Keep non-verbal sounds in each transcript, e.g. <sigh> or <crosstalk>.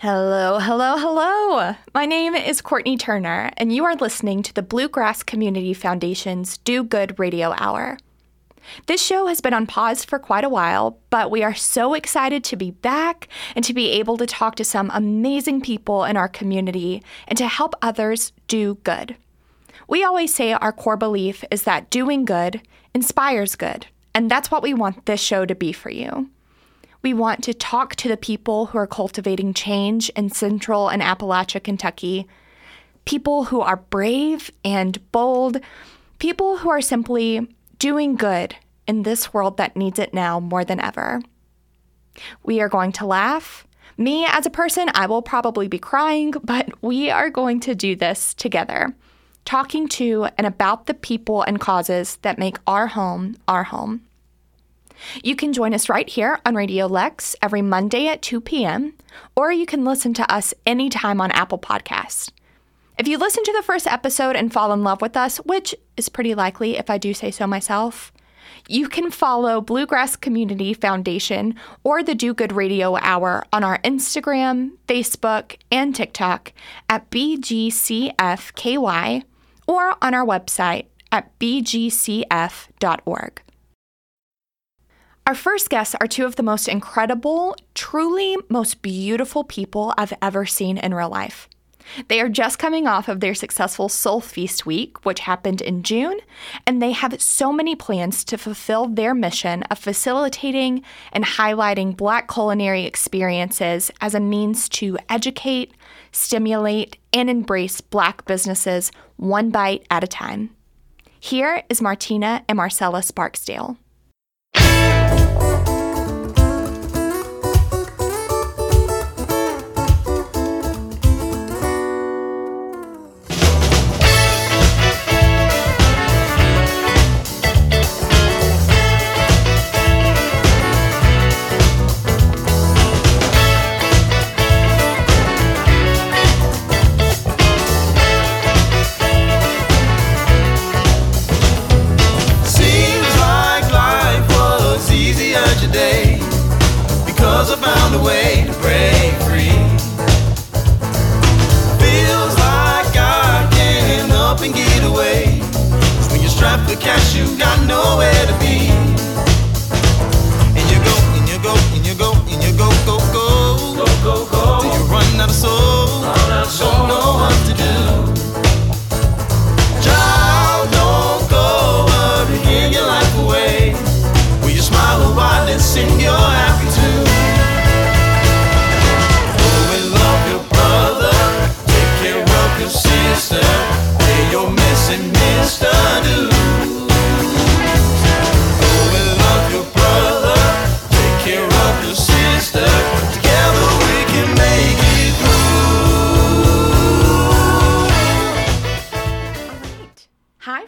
Hello, hello, hello. My name is Courtney Turner, and you are listening to the Bluegrass Community Foundation's Do Good Radio Hour. This show has been on pause for quite a while, but we are so excited to be back and to be able to talk to some amazing people in our community and to help others do good. We always say our core belief is that doing good inspires good, and that's what we want this show to be for you. We want to talk to the people who are cultivating change in Central and Appalachia, Kentucky, people who are brave and bold, people who are simply doing good in this world that needs it now more than ever. We are going to laugh. Me, as a person, I will probably be crying, <laughs> but we are going to do this together, talking to and about the people and causes that make our home our home. You can join us right here on Radio Lex every Monday at 2 p.m., or you can listen to us anytime on Apple Podcasts. If you listen to the first episode and fall in love with us, which is pretty likely if I do say so myself, you can follow Bluegrass Community Foundation or the Do Good Radio Hour on our Instagram, Facebook, and TikTok at BGCFKY or on our website at bgcf.org. Our first guests are two of the most incredible, truly most beautiful people I've ever seen in real life. They are just coming off of their successful Soul Feast week, which happened in June, and they have so many plans to fulfill their mission of facilitating and highlighting Black culinary experiences as a means to educate, stimulate, and embrace Black businesses one bite at a time. Here is Martina and Marcellus Barksdale.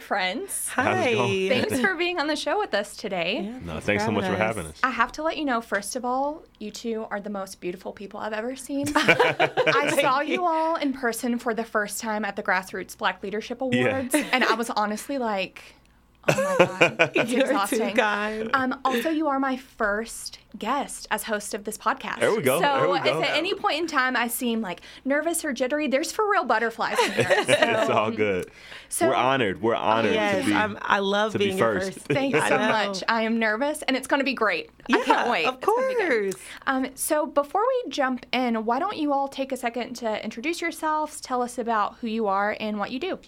Friends. How's it going? Thanks <laughs> for being on the show with us today. No, thanks so much for having us. I have to let you know, first of all, you two are the most beautiful people I've ever seen. <laughs> I saw you all in person for the first time at the Grassroots Black Leadership Awards, and I was honestly like, oh my God, <laughs> it's You're too exhausting. kind. Um, also, you are my first guest as host of this podcast. There we go, So, there we if at any point in time I seem like nervous or jittery, there's for real butterflies in here. <laughs> it's all good. so- We're honored. We're honored Yes, to be. I'm, I love to be being your first. first. Thanks I so much. I am nervous, and it's going to be great. I can't wait. Of It's gonna be good. course. Um, so before we jump in, why don't you all take a second to introduce yourselves, tell us about who you are and what you do.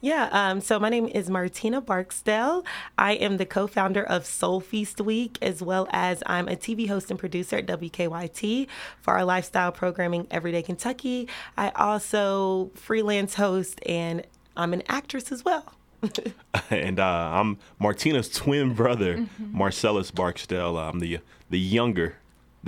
Yeah, um, so my name is Martina Barksdale. I am the co founder of Soul Feast Week, as well as I'm a TV host and producer at WKYT for our lifestyle programming Everyday Kentucky. I also freelance host and I'm an actress as well. <laughs> and uh, I'm Martina's twin brother, Mm-hmm. Marcellus Barksdale. I'm the the younger,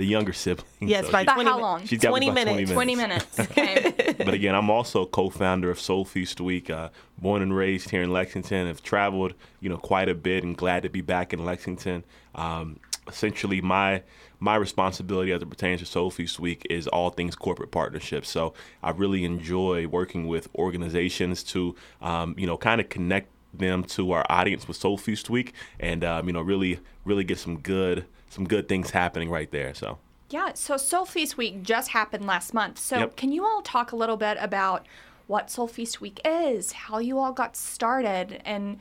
the younger sibling. Yes, So by she- About 20 how mi- long? she's got me 20 minutes. 20 minutes. <laughs> Okay. but again, I'm also co-founder of Soul Feast Week. Uh, born and raised here in Lexington, have traveled, you know, quite a bit, and glad to be back in Lexington. Um, essentially, my my responsibility as it pertains to Soul Feast Week is all things corporate partnerships. So I really enjoy working with organizations to, um, you know, kind of connect them to our audience with Soul Feast Week, and um, you know, really, really get some good some good things happening right there. So. Yeah, so Soul Feast Week just happened last month. So, Yep. can you all talk a little bit about what Soul Feast Week is, how you all got started, and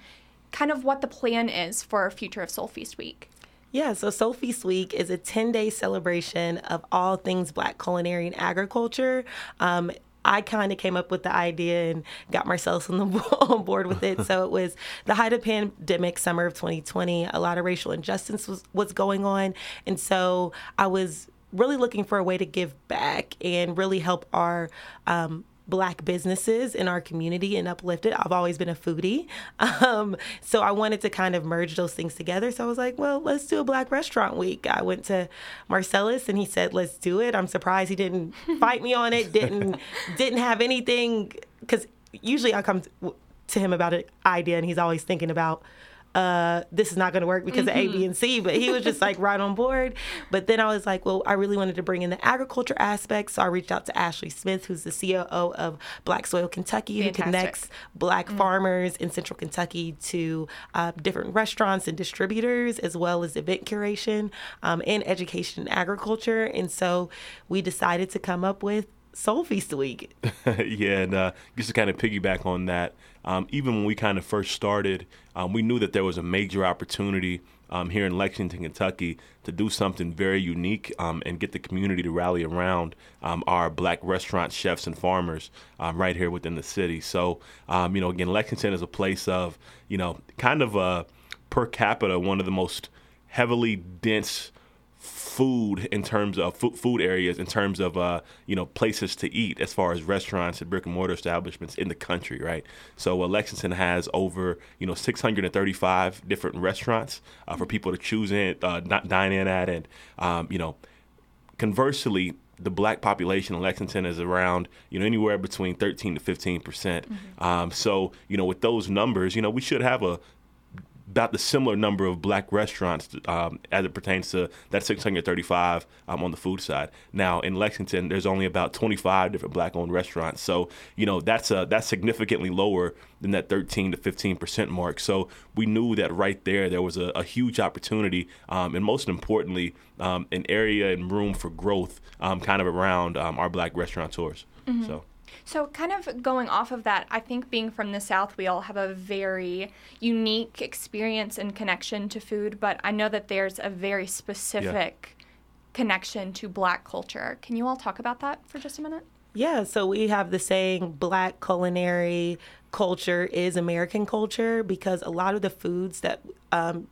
kind of what the plan is for our future of Soul Feast Week? Yeah, so Soul Feast Week is a 10 day celebration of all things Black culinary and agriculture. Um, I kind of came up with the idea and got Marcellus on, the, <laughs> on board with it. So it was the height of pandemic, summer of 2020. A lot of racial injustice was, was going on. And so I was really looking for a way to give back and really help our um, black businesses in our community and uplift it. I've always been a foodie. <laughs> Um, so I wanted to kind of merge those things together. So I was like, well, let's do a black restaurant week. I went to Marcellus and he said, let's do it. I'm surprised he didn't fight me on it, didn't <laughs> didn't have anything cuz usually I come to him about an idea and he's always thinking about uh, this is not going to work because of A, B, and C. But he was just like <laughs> right on board. But then I was like, well, I really wanted to bring in the agriculture aspect. So I reached out to Ashley Smith, who's the COO of Black Soil Kentucky, who connects black farmers in central Kentucky to uh, different restaurants and distributors, as well as event curation um, and education and agriculture. And so we decided to come up with Soul Feast Week. <laughs> yeah, and uh, just to kind of piggyback on that, um, even when we kind of first started, um, we knew that there was a major opportunity um, here in Lexington, Kentucky, to do something very unique um, and get the community to rally around um, our black restaurant chefs and farmers um, right here within the city. So, you know, again, Lexington is a place of, you know, kind of a per capita, one of the most heavily dense food in terms of food, food areas in terms of uh, you know places to eat as far as restaurants and brick and mortar establishments in the country right? So uh, lexington has over you know 635 different restaurants uh, for people to choose in uh, not dine in at. And um, you know conversely the black population in Lexington is around, you know, anywhere between 13 to 15 percent. Um, so, you know, with those numbers, you know, we should have a about the similar number of black restaurants um, as it pertains to that 635 um, on the food side. Now in Lexington, there's only about 25 different black-owned restaurants, so you know that's a, that's significantly lower than that 13 to 15 percent mark. So we knew that right there there was a, a huge opportunity, um, and most importantly, um, an area and room for growth, um, kind of around um, our black restaurateurs. So. So, kind of going off of that, I think being from the South, we all have a very unique experience and connection to food, but I know that there's a very specific connection to Black culture. Can you all talk about that for just a minute? Yeah, so we have the saying black culinary culture is American culture because a lot of the foods that um,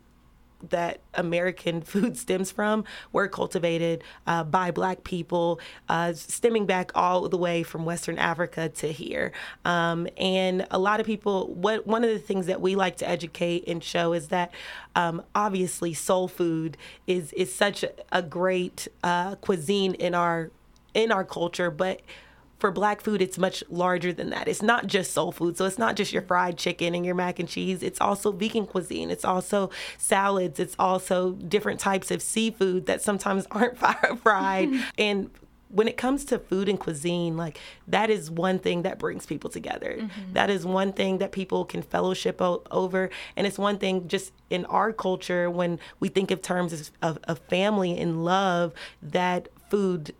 that American <laughs> food stems from were cultivated uh, by black people, uh, stemming back all the way from Western Africa to here. Um, and a lot of people, what one of the things that we like to educate and show is that um, obviously soul food is is such a, great uh, cuisine in our in our culture, but for black food, it's much larger than that. It's not just soul food. So it's not just your fried chicken and your mac and cheese. It's also vegan cuisine. It's also salads. It's also different types of seafood that sometimes <laughs> aren't fri- fried. <laughs> and when it comes to food and cuisine, like that is one thing that brings people together. Mm-hmm. That is one thing that people can fellowship o- over. And it's one thing just in our culture when we think of terms of, of, of family and love that food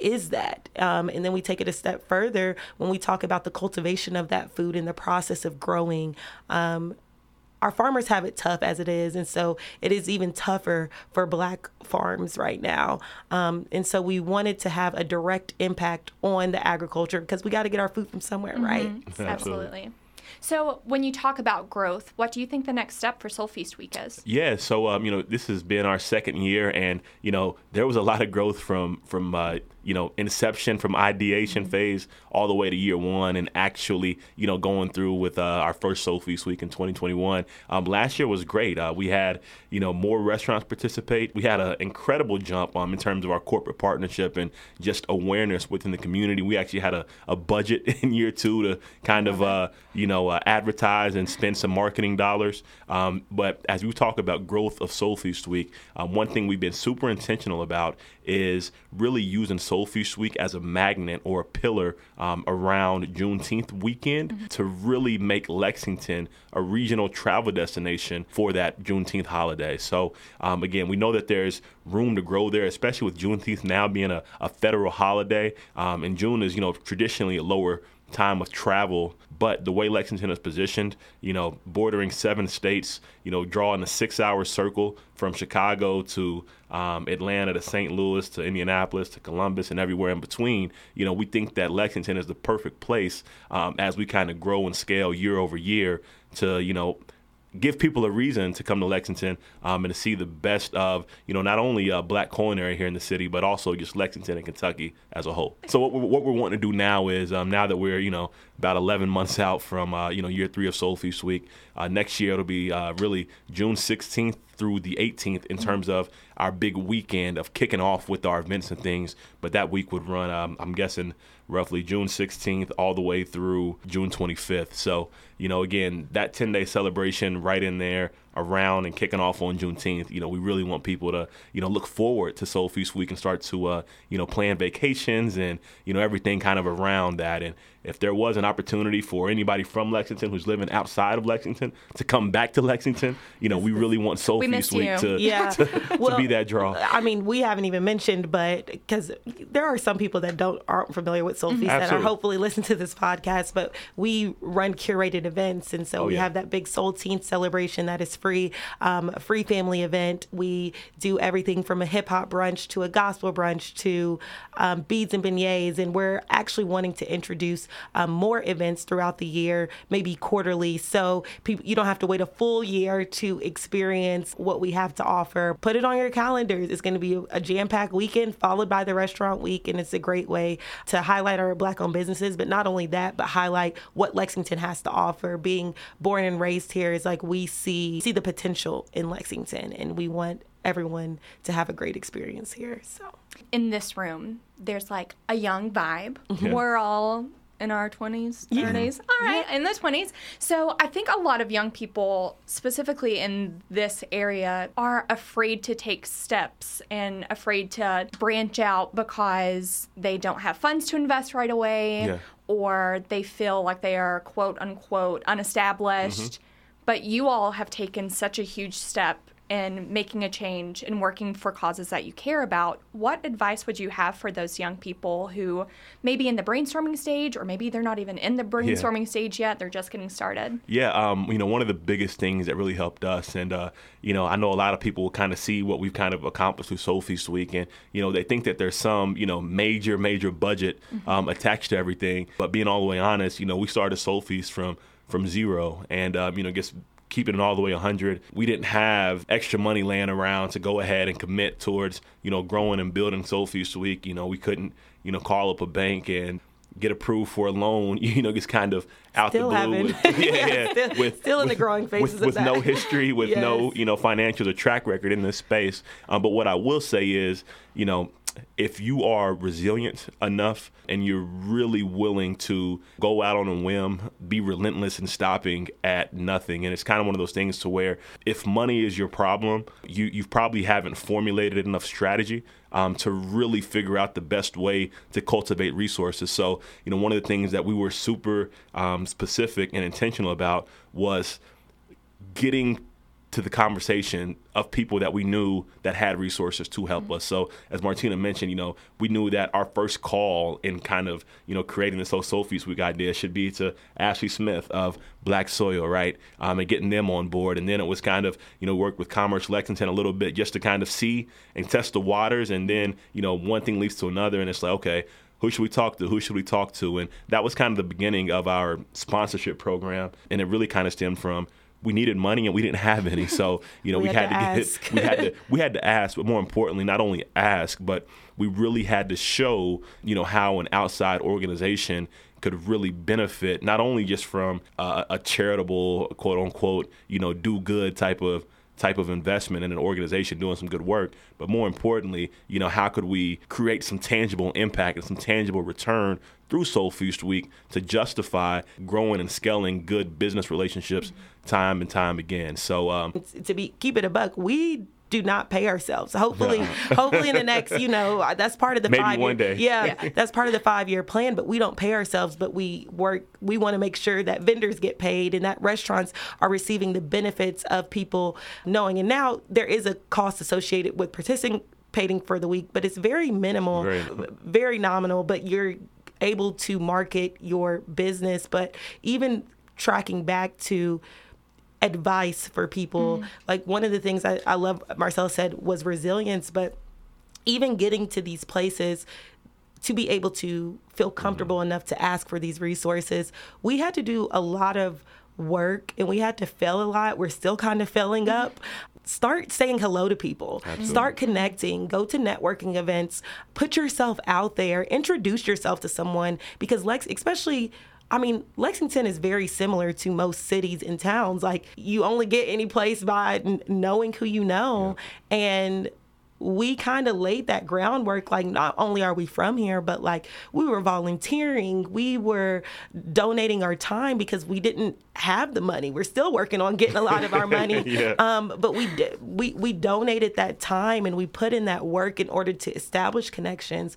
is that? Um, and then we take it a step further when we talk about the cultivation of that food and the process of growing. Um, our farmers have it tough as it is, and so it is even tougher for black farms right now. Um, and so we wanted to have a direct impact on the agriculture because we got to get our food from somewhere, right? <laughs> Absolutely. So, when you talk about growth, what do you think the next step for Soul Feast Week is? Yeah, so um, you know, this has been our second year, and you know, there was a lot of growth from from uh, you know inception, from ideation phase, all the way to year one, and actually, you know, going through with uh, our first Soul Feast Week in 2021. Um, last year was great. Uh, we had you know more restaurants participate. We had an incredible jump um, in terms of our corporate partnership and just awareness within the community. We actually had a, a budget <laughs> in year two to kind of uh, you know know, uh, advertise and spend some marketing dollars. Um, but as we talk about growth of Soul Feast Week, um, one thing we've been super intentional about is really using Soul Feast Week as a magnet or a pillar um, around Juneteenth weekend mm-hmm. to really make Lexington a regional travel destination for that Juneteenth holiday. So, um, again, we know that there's room to grow there, especially with Juneteenth now being a, a federal holiday. Um, and June is, you know, traditionally a lower time of travel. But the way Lexington is positioned, you know, bordering seven states, you know, drawing a six hour circle from Chicago to um, Atlanta to St. Louis to Indianapolis to Columbus and everywhere in between, you know, we think that Lexington is the perfect place um, as we kind of grow and scale year over year to, you know, give people a reason to come to Lexington um, and to see the best of you know not only uh, black culinary here in the city but also just Lexington and Kentucky as a whole. So what we're, what we're wanting to do now is um, now that we're you know about 11 months <laughs> out from uh, you know year three of Soul Feast Week, uh, next year it'll be uh, really June 16th through the 18th in terms of our big weekend of kicking off with our events and things. But that week would run um, I'm guessing roughly June 16th all the way through June 25th. So, you know, again, that 10 day celebration right in there around and kicking off on Juneteenth. You know, we really want people to, you know, look forward to Soul Feast Week and start to, uh, you know, plan vacations and, you know, everything kind of around that. And if there was an opportunity for anybody from Lexington who's living outside of Lexington to come back to Lexington, you know, we really want Soul we Feast Week to, <laughs> yeah. <laughs> to, well, to, be that draw. I mean, we haven't even mentioned, but because there are some people that don't aren't familiar with Soul Feast mm-hmm. that are hopefully listen to this podcast, but we run curated events, and so oh, we yeah. have that big Soul Teen celebration that is free, um, a free family event. We do everything from a hip hop brunch to a gospel brunch to um, beads and beignets, and we're actually wanting to introduce um, more events throughout the year, maybe quarterly. So people, you don't have to wait a full year to experience what we have to offer. Put it on your calendars. It's going to be a jam packed weekend followed by the restaurant week. And it's a great way to highlight our black owned businesses. But not only that, but highlight what Lexington has to offer. Being born and raised here is like we see see the potential in Lexington and we want everyone to have a great experience here. So in this room, there's like a young vibe. Yeah. We're all in our 20s, 30s. Yeah. All right, yeah. in the 20s. So I think a lot of young people, specifically in this area, are afraid to take steps and afraid to branch out because they don't have funds to invest right away yeah. or they feel like they are quote unquote unestablished. Mm-hmm. But you all have taken such a huge step in making a change and working for causes that you care about, what advice would you have for those young people who maybe in the brainstorming stage or maybe they're not even in the brainstorming yeah. stage yet, they're just getting started? Yeah, um, you know, one of the biggest things that really helped us, and, uh, you know, I know a lot of people will kind of see what we've kind of accomplished through Soul Feast Week, and, you know, they think that there's some, you know, major, major budget mm-hmm. um, attached to everything. But being all the way honest, you know, we started Soul Feast from from zero and um, you know gets keeping it all the way 100. We didn't have extra money laying around to go ahead and commit towards, you know, growing and building Soul Feast Week. You know, we couldn't, you know, call up a bank and get approved for a loan, <laughs> you know, just kind of out still the blue. With, <laughs> yeah, yeah, still, with, still in with, the growing phases with, with no <laughs> history, with yes. no, you know, financials or track record in this space. Um, but what I will say is, you know, if you are resilient enough and you're really willing to go out on a whim, be relentless in stopping at nothing. And it's kind of one of those things to where if money is your problem, you, you probably haven't formulated enough strategy um, to really figure out the best way to cultivate resources. So, you know, one of the things that we were super um, specific and intentional about was getting to the conversation of people that we knew that had resources to help mm-hmm. us. So as Martina mentioned, you know, we knew that our first call in kind of, you know, creating this whole Soul Feast Week idea should be to Ashley Smith of Black Soil, right? Um, and getting them on board. And then it was kind of, you know, work with Commerce Lexington a little bit just to kind of see and test the waters. And then, you know, one thing leads to another and it's like, okay, who should we talk to? Who should we talk to? And that was kind of the beginning of our sponsorship program. And it really kind of stemmed from we needed money and we didn't have any. So <laughs> you know we, we had, had, to, to get we had to <laughs> we had to ask, but more importantly, not only ask, but we really had to show you know how an outside organization could really benefit not only just from uh, a charitable quote unquote you know do good type of type of investment in an organization doing some good work. But more importantly, you know, how could we create some tangible impact and some tangible return through Soul Feast Week to justify growing and scaling good business relationships time and time again. So um, to be keep it a buck, we do not pay ourselves. Hopefully, <laughs> hopefully in the next, you know, uh, that's part of the Maybe five one year, day. Yeah, Yeah. that's part of the five year plan. But we don't pay ourselves, but we work. We want to make sure that vendors get paid and that restaurants are receiving the benefits of people knowing. And now there is a cost associated with participating for the week, but it's very minimal, Very- very nominal. But you're able to market your business. But even tracking back to advice for people. Mm. Like one of the things I, I love Marcel said was resilience, but even getting to these places to be able to feel mm-hmm. comfortable enough to ask for these resources, we had to do a lot of work and we had to fail a lot. We're still kind of failing mm-hmm. up. Start saying hello to people. Start connecting. Go to networking events. Put yourself out there. Introduce yourself to someone because Lex, especially I mean, Lexington is very similar to most cities and towns. Like, you only get any place by n- knowing who you know. And we kind of laid that groundwork. Like, not only are we from here, but like, we were volunteering, we were donating our time because we didn't have the money. We're still working on getting a lot of our <laughs> money. Yeah. Um, but we did, we we donated that time and we put in that work in order to establish connections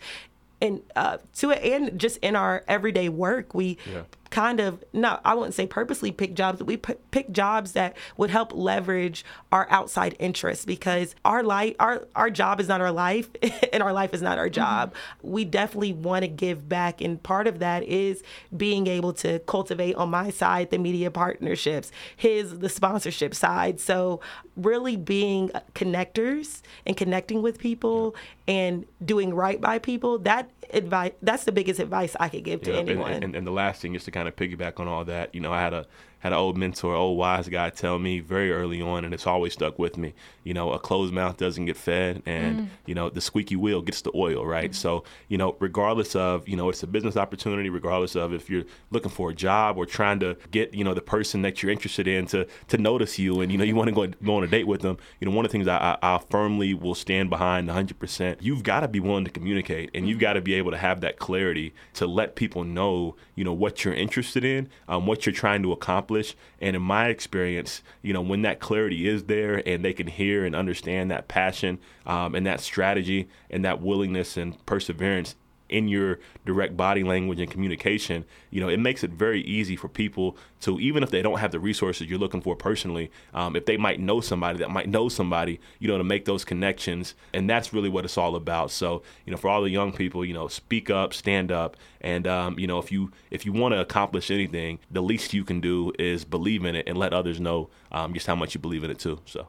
and uh, to it and just in our everyday work we Yeah. Kind of not i wouldn't say purposely pick jobs but we p- pick jobs that would help leverage our outside interests because our life our our job is not our life <laughs> and our life is not our mm-hmm. job. We definitely want to give back and part of that is being able to cultivate on my side the media partnerships his the sponsorship side. So really being uh, connectors and connecting with people and doing right by people that advice that's the biggest advice i could give to Yeah, and- anyone. And, and, the last thing is to kind of piggyback on all that. You know, I had a had an old mentor, old wise guy, tell me very early on, and it's always stuck with me. You know, a closed mouth doesn't get fed, and mm. you know, the squeaky wheel gets the oil, right? Mm. So, you know, regardless of you know, it's a business opportunity, regardless of if you're looking for a job or trying to get you know the person that you're interested in to to notice you, and you know, you want to go go on a date with them. You know, one of the things I, I, I firmly will stand behind 100. percent You've got to be willing to communicate, and you've mm. got to be able to have that clarity to let people know, you know, what you're interested in, um, what you're trying to accomplish. And in my experience, you know, when that clarity is there and they can hear and understand that passion um, and that strategy and that willingness and perseverance in your direct body language and communication, you know, it makes it very easy for people to, even if they don't have the resources you're looking for personally, um, if they might know somebody that might know somebody, you know, to make those connections. And that's really what it's all about. So, you know, for all the young people, you know, speak up, stand up. And, um, you know, if you, if you want to accomplish anything, the least you can do is believe in it and let others know um, just how much you believe in it too. So.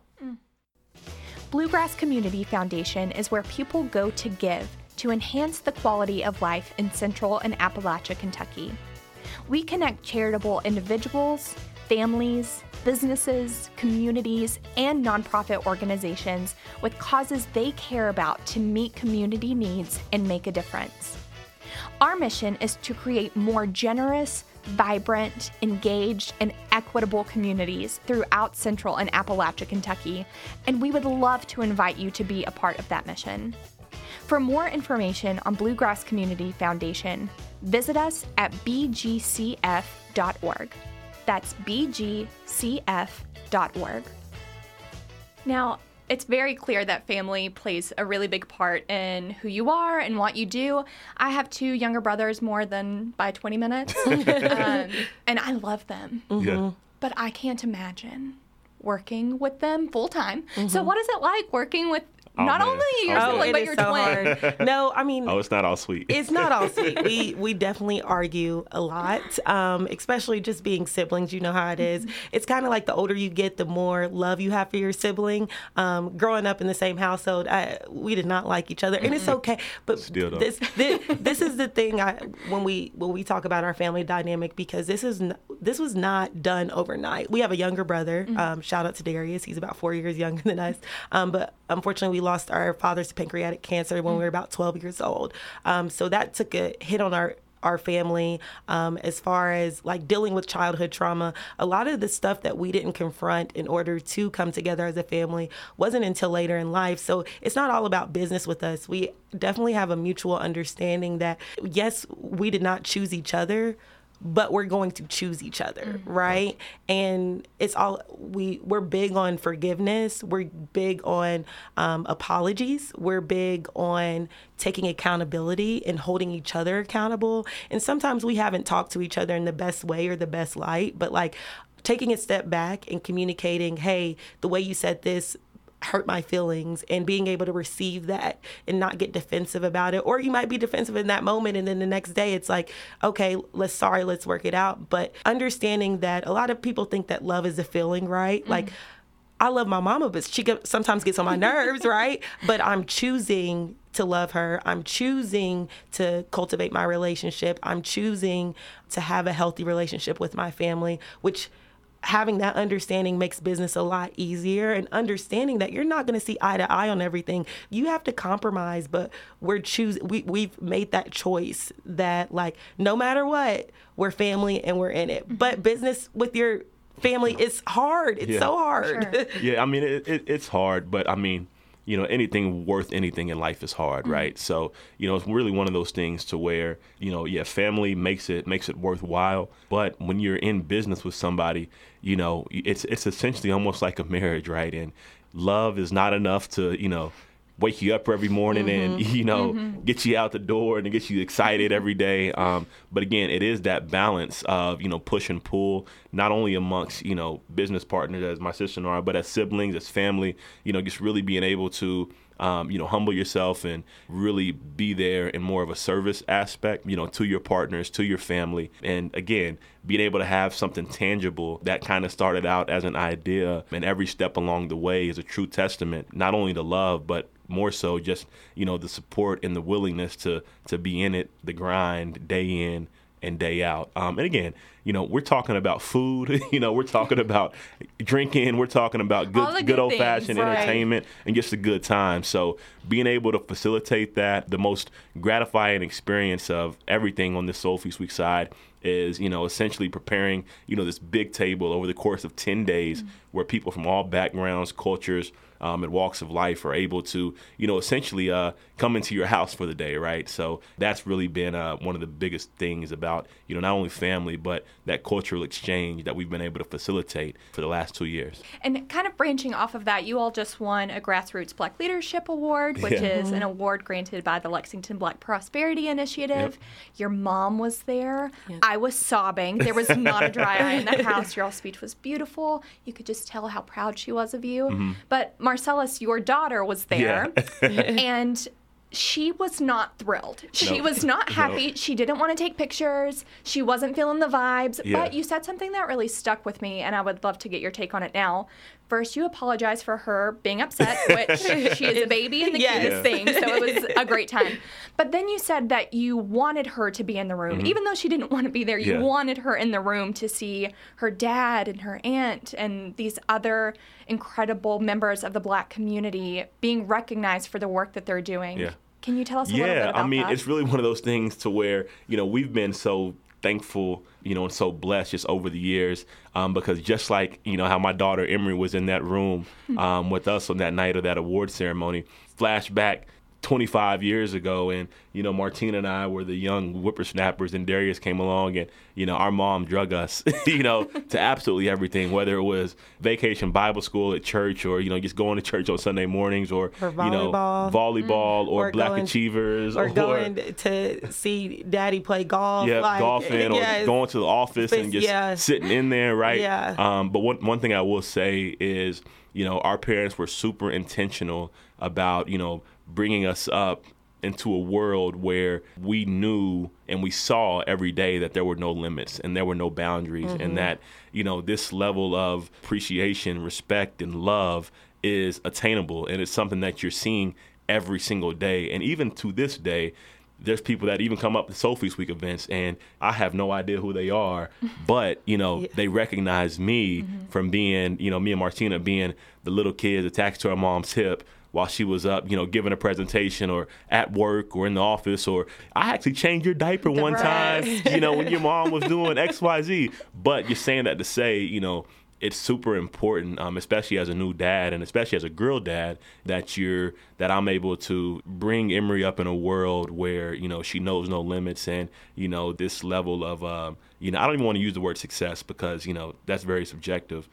Bluegrass Community Foundation is where people go to give to enhance the quality of life in Central and Appalachia, Kentucky. We connect charitable individuals, families, businesses, communities, and nonprofit organizations with causes they care about to meet community needs and make a difference. Our mission is to create more generous, vibrant, engaged, and equitable communities throughout Central and Appalachia, Kentucky, and we would love to invite you to be a part of that mission. For more information on Bluegrass Community Foundation, visit us at bgcf.org. That's bgcf.org. Now, it's very clear that family plays a really big part in who you are and what you do. I have two younger brothers more than by 20 minutes, <laughs> um, and I love them. Yeah. But I can't imagine working with them full time. So, what is it like working with not man. only your Oh, sibling, but is your so twin? hard. <laughs> No, I mean, Oh, it's not all sweet. it's not all sweet. We <laughs> we definitely argue a lot, um, especially just being siblings. You know how it is. It's kind of like the older you get, the more love you have for your sibling. Um, growing up in the same household, I, we did not like each other, and it's okay. But Still don't. this, this this is the thing. I when we when we talk about our family dynamic because this is this was not done overnight. We have a younger brother. Um, shout out to Darius. He's about four years younger than us. Um, but unfortunately, we lost our father to pancreatic cancer when we were about 12 years old. Um, so that took a hit on our our family um, as far as like dealing with childhood trauma. A lot of the stuff that we didn't confront in order to come together as a family wasn't until later in life. So it's not all about business with us. We definitely have a mutual understanding that yes, we did not choose each other, but we're going to choose each other mm-hmm. right? And it's all we we're big on forgiveness. We're big on um, apologies. We're big on taking accountability and holding each other accountable. And sometimes we haven't talked to each other in the best way or the best light but like taking a step back and communicating hey the way you said this hurt my feelings and being able to receive that and not get defensive about it or you might be defensive in that moment and then the next day it's like okay let's sorry let's work it out but understanding that a lot of people think that love is a feeling right mm-hmm. like I love my mama, but she sometimes gets on my nerves, <laughs> right? But I'm choosing to love her. I'm choosing to cultivate my relationship. I'm choosing to have a healthy relationship with my family, which having that understanding makes business a lot easier and understanding that you're not going to see eye to eye on everything. You have to compromise but we're choosing we, we've made that choice that like no matter what we're family and we're in it. Mm-hmm. But business with your family is hard. It's yeah. so hard. Sure. <laughs> yeah i mean it, it, it's hard but i mean you know anything worth anything in life is hard mm-hmm. right so you know it's really one of those things to where you know yeah family makes it makes it worthwhile but when you're in business with somebody you know it's it's essentially almost like a marriage right and love is not enough to you know wake you up every morning mm-hmm. and <laughs> you know mm-hmm. get you out the door and get you excited every day um, but again it is that balance of you know push and pull not only amongst you know business partners as my sister and I but as siblings as family you know just really being able to um, you know, humble yourself and really be there in more of a service aspect, you know, to your partners, to your family. And again, being able to have something tangible that kind of started out as an idea and every step along the way is a true testament, not only to love, but more so just, you know, the support and the willingness to to be in it, the grind day in and day out. Um, and again, you know, we're talking about food. <laughs> you know, we're talking about drinking. We're talking about good, good, good old fashioned right. entertainment and just a good time. So being able to facilitate that, the most gratifying experience of everything on the Soul Feast Week side is you know essentially preparing you know this big table over the course of 10 days mm-hmm. where people from all backgrounds cultures um, and walks of life are able to, you know, essentially uh, come into your house for the day, right? So that's really been uh, one of the biggest things about, you know, not only family, but that cultural exchange that we've been able to facilitate for the last two years. And kind of branching off of that, you all just won a Grassroots Black Leadership Award, which yeah. is an award granted by the Lexington Black Prosperity Initiative. Yep. Your mom was there. Yep. I was sobbing. There was not a dry eye in the <laughs> house. Your all speech was beautiful. You could just tell how proud she was of you. Mm-hmm. But Marcellus, your daughter, was there. Yeah. <laughs> and she was not thrilled. She was not happy. She didn't want to take pictures. She wasn't feeling the vibes. Yeah. But you said something that really stuck with me, and I would love to get your take on it now. First, you apologize for her being upset, <laughs> which she is a baby and the yes. cutest thing, so it was a great time. <laughs> But then you said that you wanted her to be in the room, mm-hmm. even though she didn't want to be there. You yeah. wanted her in the room to see her dad and her aunt and these other incredible members of the Black community being recognized for the work that they're doing. Yeah. Can you tell us a yeah, little bit about I mean, that? it's really one of those things to where, you know, we've been so thankful, you know, and so blessed just over the years. Um, because just like, you know, how my daughter Emery was in that room hmm. um, with us on that night of that award ceremony, flashback 25 years ago and you know martina and i were the young whippersnappers and darius came along and you know our mom drug us <laughs> you know to absolutely everything whether it was vacation bible school at church or you know just going to church on sunday mornings or, or you know volleyball mm. or, or, black going, achievers or, <laughs> or, going to see daddy play golf yeah like, golfing yes. or going to the office and just yeah. sitting in there right yeah um, but one, one thing i will say is you know our parents were super intentional about you know bringing us up into a world where we knew and we saw every day that there were no limits and there were no boundaries mm-hmm. and that you know this level of appreciation respect and love is attainable and it's something that you're seeing every single day and even to this day there's people that even come up to Soul Feast Week events and I have no idea who they are, <laughs> but you know yeah. they recognize me mm-hmm. from being, you know, me and Martina being the little kids attached to our mom's hip while she was up, you know, giving a presentation or at work or in the office, or I actually changed your diaper one time, you know, when your <laughs> mom was doing X, Y, Z. But you're saying that to say, you know, it's super important, um, especially as a new dad and especially as a girl dad, that you're that I'm able to bring Emery up in a world where you know she knows no limits and you know this level of um, you know I don't even want to use the word success because you know that's very subjective,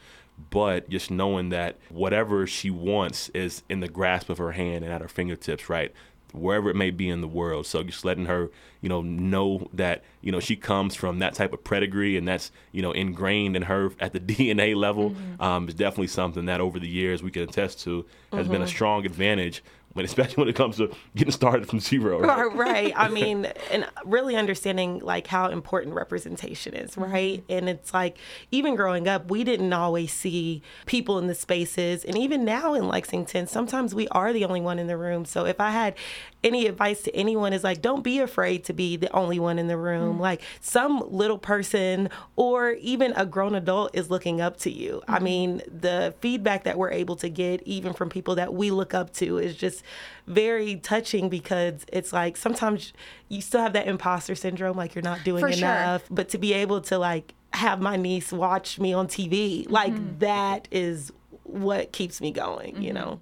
but just knowing that whatever she wants is in the grasp of her hand and at her fingertips, right? wherever it may be in the world. So just letting her, you know, know that, you know, she comes from that type of pedigree and that's, you know, ingrained in her at the <laughs> DNA level mm-hmm. um, is definitely something that over the years we can attest to has mm-hmm. been a mm-hmm. strong advantage when especially when it comes to getting started from zero. Right? right. I <laughs> mean, and really understanding like how important representation is, mm-hmm. right? And it's like even growing up, we didn't always see people in the spaces, and even now in Lexington, sometimes we are the only one in the room. So if I had any advice to anyone is like don't be afraid to be the only one in the room mm-hmm. like some little person or even a grown adult is looking up to you mm-hmm. i mean the feedback that we're able to get even from people that we look up to is just very touching because it's like sometimes you still have that imposter syndrome like you're not doing For enough sure. but to be able to like have my niece watch me on tv like mm-hmm. that is what keeps me going you mm-hmm. know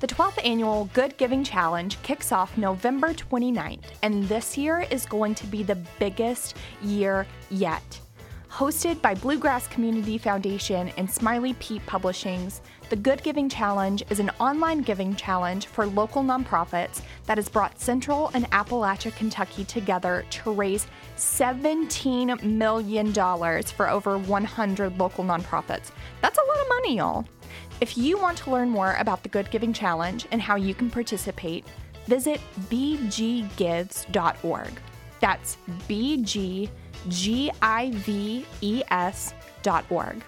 the 12th annual Good Giving Challenge kicks off November 29th, and this year is going to be the biggest year yet. Hosted by Bluegrass Community Foundation and Smiley Pete Publishings, the Good Giving Challenge is an online giving challenge for local nonprofits that has brought Central and Appalachia, Kentucky together to raise $17 million for over 100 local nonprofits. That's a lot of money, y'all. If you want to learn more about the Good Giving Challenge and how you can participate, visit bggives.org. That's B G G I V E S.org.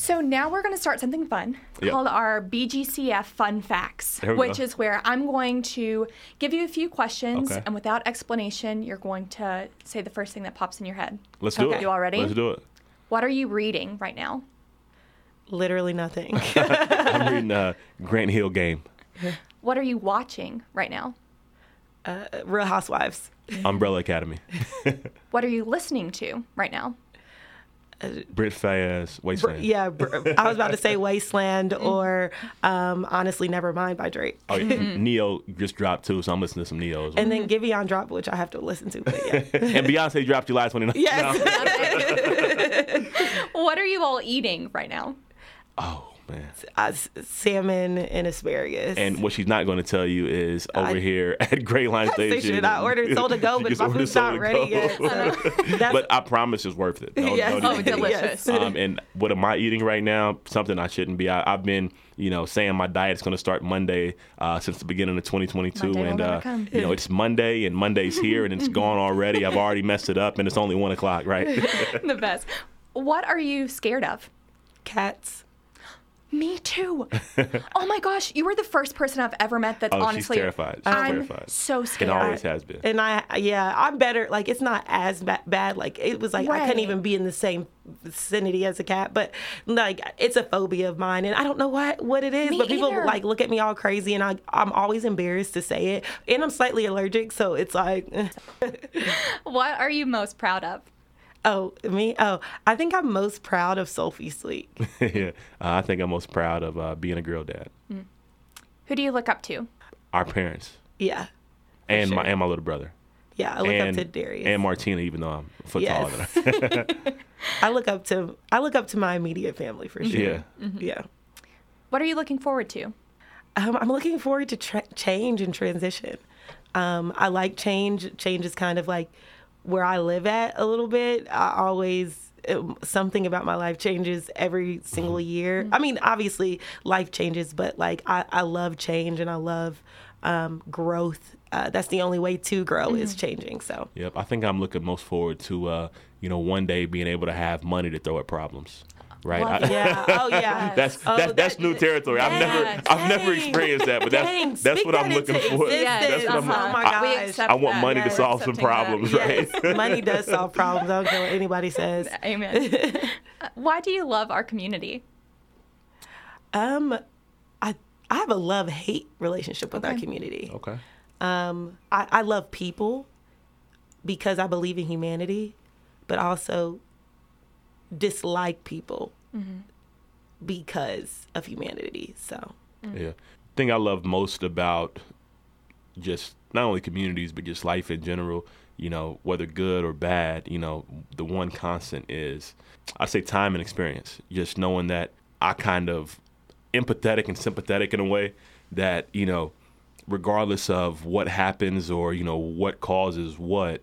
So now we're going to start something fun yep. called our BGCF Fun Facts, which go. is where I'm going to give you a few questions, okay. and without explanation, you're going to say the first thing that pops in your head. Let's do it. You all ready? Let's do it. What are you reading right now? Literally nothing. <laughs> I'm reading uh, Grant Hill Game. What are you watching right now? Uh, Real Housewives. Umbrella Academy. <laughs> what are you listening to right now? Uh, Brent Faiyaz, Wasteland. yeah, I was about to say <laughs> Wasteland or um, honestly, Nevermind by Drake. Oh, yeah. <laughs> Mm-hmm. Ne-Yo just dropped too, so I'm listening to some Ne-Yo as well. And then Giveon dropped, which I have to listen to. But yeah. and Beyonce dropped July 29th. Yes. what are you all eating right now? Oh man, uh, salmon and asparagus. And what she's not going to tell you is over I, here <laughs> at Greyline Station. Station I ordered <laughs> sold to go, but my food's not ready yet. <laughs> But I promise it's worth it. Don't, yes. Don't oh, delicious. Um, and what am I eating right now? Something I shouldn't be. I, have been, you know, saying my diet's going to start Monday uh, since the beginning of 2022, Monday and uh, you know, it's Monday, and Monday's here, and it's gone already. I've already messed it up, and it's only one o'clock, right? the best. What are you scared of? Cats. Me too. <laughs> oh my gosh, you were the first person I've ever met that's oh, honestly she's terrified. She's I'm terrified. so scared. It always has been. And I, yeah, I'm better. Like it's not as ba- bad. Like it was like right. I couldn't even be in the same vicinity as a cat. But like it's a phobia of mine, and I don't know what what it is. Me but people either. like look at me all crazy, and I I'm always embarrassed to say it. And I'm slightly allergic, so it's like. <laughs> what are you most proud of? Oh, me? Oh, I think I'm most proud of Soul Feast Week. <laughs> yeah, uh, I think I'm most proud of uh, being a girl dad. Mm. Who do you look up to? Our parents. Yeah. And sure. my and my little brother. Yeah, I look and, up to Darius and Martina, even though I'm a foot yes. taller than <laughs> her. I look up to I look up to my immediate family for sure. Yeah. Mm-hmm. Yeah. What are you looking forward to? Um, I'm looking forward to tra- change and transition. Um, I like change. Change is kind of like where I live at a little bit. I always something about my life changes every single mm-hmm. year. I mean, obviously life changes, but like I, I love change and I love um, growth. Uh, that's the only way to grow mm-hmm. is changing. So. Yep, I think I'm looking most forward to uh, you know one day being able to have money to throw at problems right? I, yeah. Oh <laughs> yeah. that's oh, that's, that's new territory. I've never dang, I've never experienced that, but that's dang, that's what that I'm looking for. Yes, that's what uh-huh. I'm. Oh my gosh. I, I want that. money yeah, to solve some problems, that. right? <laughs> money does solve problems. I don't care what anybody <laughs> says. Amen. Why do you love our community? Um, I I have a love hate relationship with our community. Okay. Um, I, I love people because I believe in humanity, but also dislike people mm-hmm. because of humanity. So mm. Yeah. thing I love most about just not only communities but just life in general, you know, whether good or bad, you know, the one constant is I say time and experience. Just knowing that I kind of empathetic and sympathetic in a way that, you know, regardless of what happens or, you know, what causes what,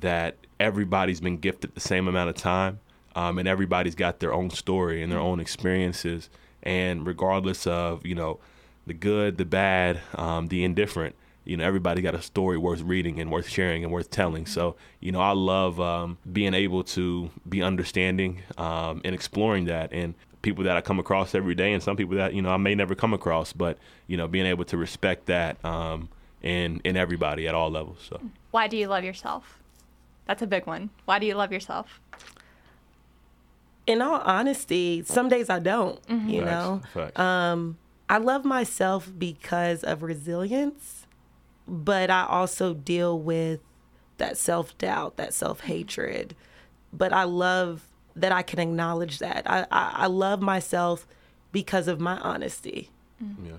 that everybody's been gifted the same amount of time. Um, and everybody's got their own story and their own experiences. And regardless of, you know, the good, the bad, um, the indifferent, you know, everybody got a story worth reading and worth sharing and worth telling. So, you know, I love um, being able to be understanding um, and exploring that. And people that I come across every day and some people that, you know, I may never come across, but, you know, being able to respect that um, in, in everybody at all levels. So, Why do you love yourself? That's a big one. Why do you love yourself? In all honesty, some days I don't, you Facts, know. facts. Um, I love myself because of resilience, but I also deal with that self doubt, that self hatred. But I love that I can acknowledge that. I, I, I love myself because of my honesty. Yeah.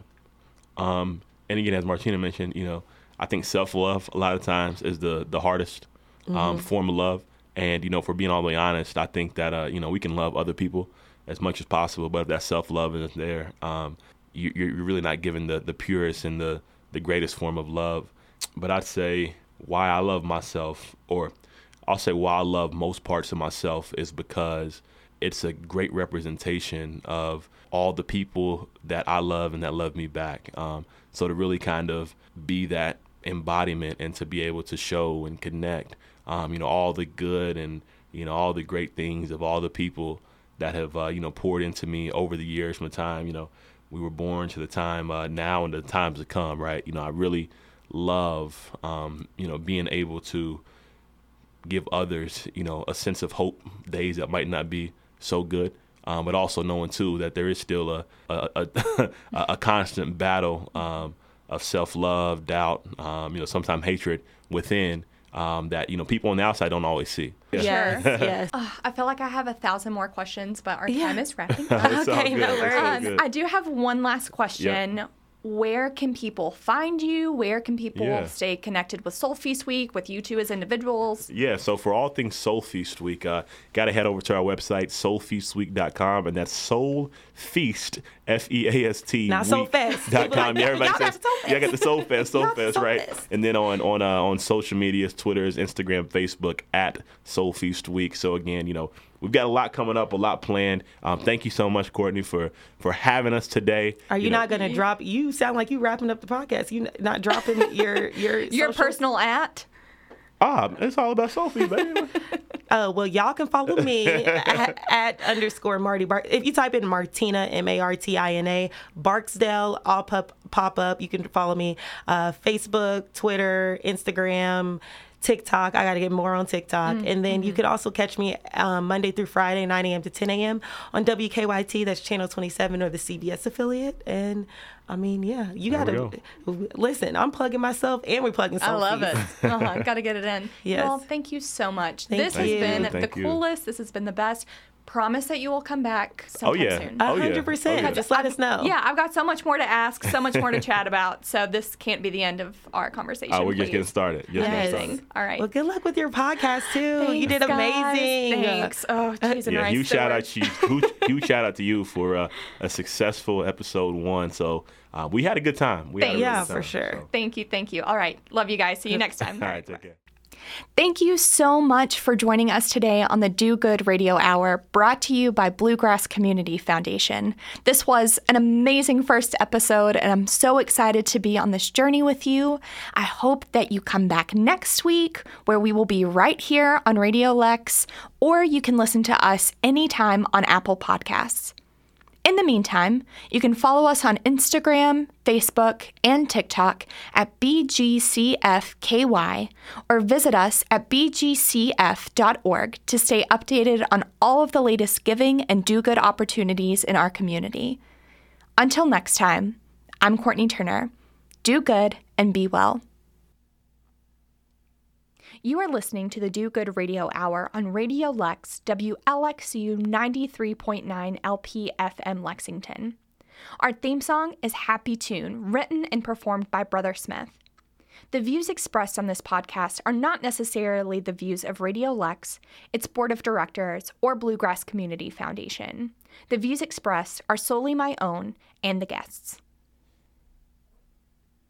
Um, and again, as Martina mentioned, you know, I think self love a lot of times is the the hardest um, form of love. And you know, for being all the way honest, I think that uh, you know we can love other people as much as possible, but if that self love isn't there, um, you, you're you're really not giving the the purest and the the greatest form of love. But I'd say why I love myself, or I'll say why I love most parts of myself, is because it's a great representation of all the people that I love and that love me back. Um, so to really kind of be that embodiment and to be able to show and connect, um, you know, all the good and you know all the great things of all the people that have uh, you know poured into me over the years from the time you know we were born to the time uh, now and the times to come. Right? You know, I really love um, you know being able to give others, you know, a sense of hope days that might not be so good. Um, but also knowing too that there is still a a, a, <laughs> a constant battle um, of self love, doubt, um, you know, sometimes hatred within um, that you know people on the outside don't always see. Yes, yes. <laughs> I feel like I have a thousand more questions, but our Yeah. time is <laughs> wrapping up. Okay, no good. It's all worries. good. I do have one last question. Where can people find you? Where can people Yeah. stay connected with Soul Feast Week, with you two as individuals? Yeah, so for all things Soul Feast Week, uh, got to head over to our website, soulfeastweek.com, and that's Soul Feast, F E A S T. Not Soul Fest. Dot com. like, Yeah, everybody y'all got says, Soul yeah, I got the Soul Fest, Soul Y'all Fest, Soul right? Fest. And then on on uh, on social medias, Twitter's, Instagram, Facebook, at Soul Feast Week. So again, you know, we've got a lot coming up, a lot planned. Um, thank you so much, Courtney, for for having us today. Are you, know, not going to drop? You sound like you wrapping up the podcast. You not dropping <laughs> your your Your social- personal at? Ah, it's all about Sophie, baby. Uh, <laughs> well, y'all can follow me <laughs> at, at underscore Marty Bark. If you type in Martina M A R T I N A Barksdale, all pop pop up. You can follow me uh, Facebook, Twitter, Instagram. TikTok. I got to get more on TikTok. And then you could also catch me um, Monday through Friday, 9 a.m. to 10 a.m. on WKYT. That's Channel 27 or the CBS affiliate. And I mean, yeah, you got There to listen. I'm plugging myself and we're plugging I love Sophie. it. <laughs> Uh-huh. Got to get it in. Yes. Well, thank you so much. Thank this has been Thank the you. coolest. This has been the best. Promise that you will come back Oh sometime yeah. soon. Oh yeah. 100%. Oh, yeah. Just let us know. Yeah, I've got so much more to ask, so much more to chat <laughs> about. So this can't be the end of our conversation. Oh, we're just getting started. Just getting Yes. started. All right. Well, good luck with your podcast too. you Thanks, did guys. amazing. Thanks. Oh, jeez, and Yeah, rice huge shout out to you. Huge, huge shout out to you for uh, a successful episode one. So uh, we had a good time. We had a Thanks. really Yeah, good for time, sure. so. Thank you. Thank you. All right. Love you guys. See you <laughs> next time. All right, take care. Thank you so much for joining us today on the Do Good Radio Hour, brought to you by Bluegrass Community Foundation. This was an amazing first episode, and I'm so excited to be on this journey with you. I hope that you come back next week, where we will be right here on Radio Lex, or you can listen to us anytime on Apple Podcasts. In the meantime, you can follow us on Instagram, Facebook, and TikTok at BGCFKY or visit us at bgcf.org to stay updated on all of the latest giving and do good opportunities in our community. Until next time, I'm Courtney Turner. Do good and be well. You are listening to the Do Good Radio Hour on Radio Lex, WLXU 93.9 LP FM Lexington. Our theme song is Happy Tune, written and performed by Brother Smith. The views expressed on this podcast are not necessarily the views of Radio Lex, its board of directors, or Bluegrass Community Foundation. The views expressed are solely my own and the guests'.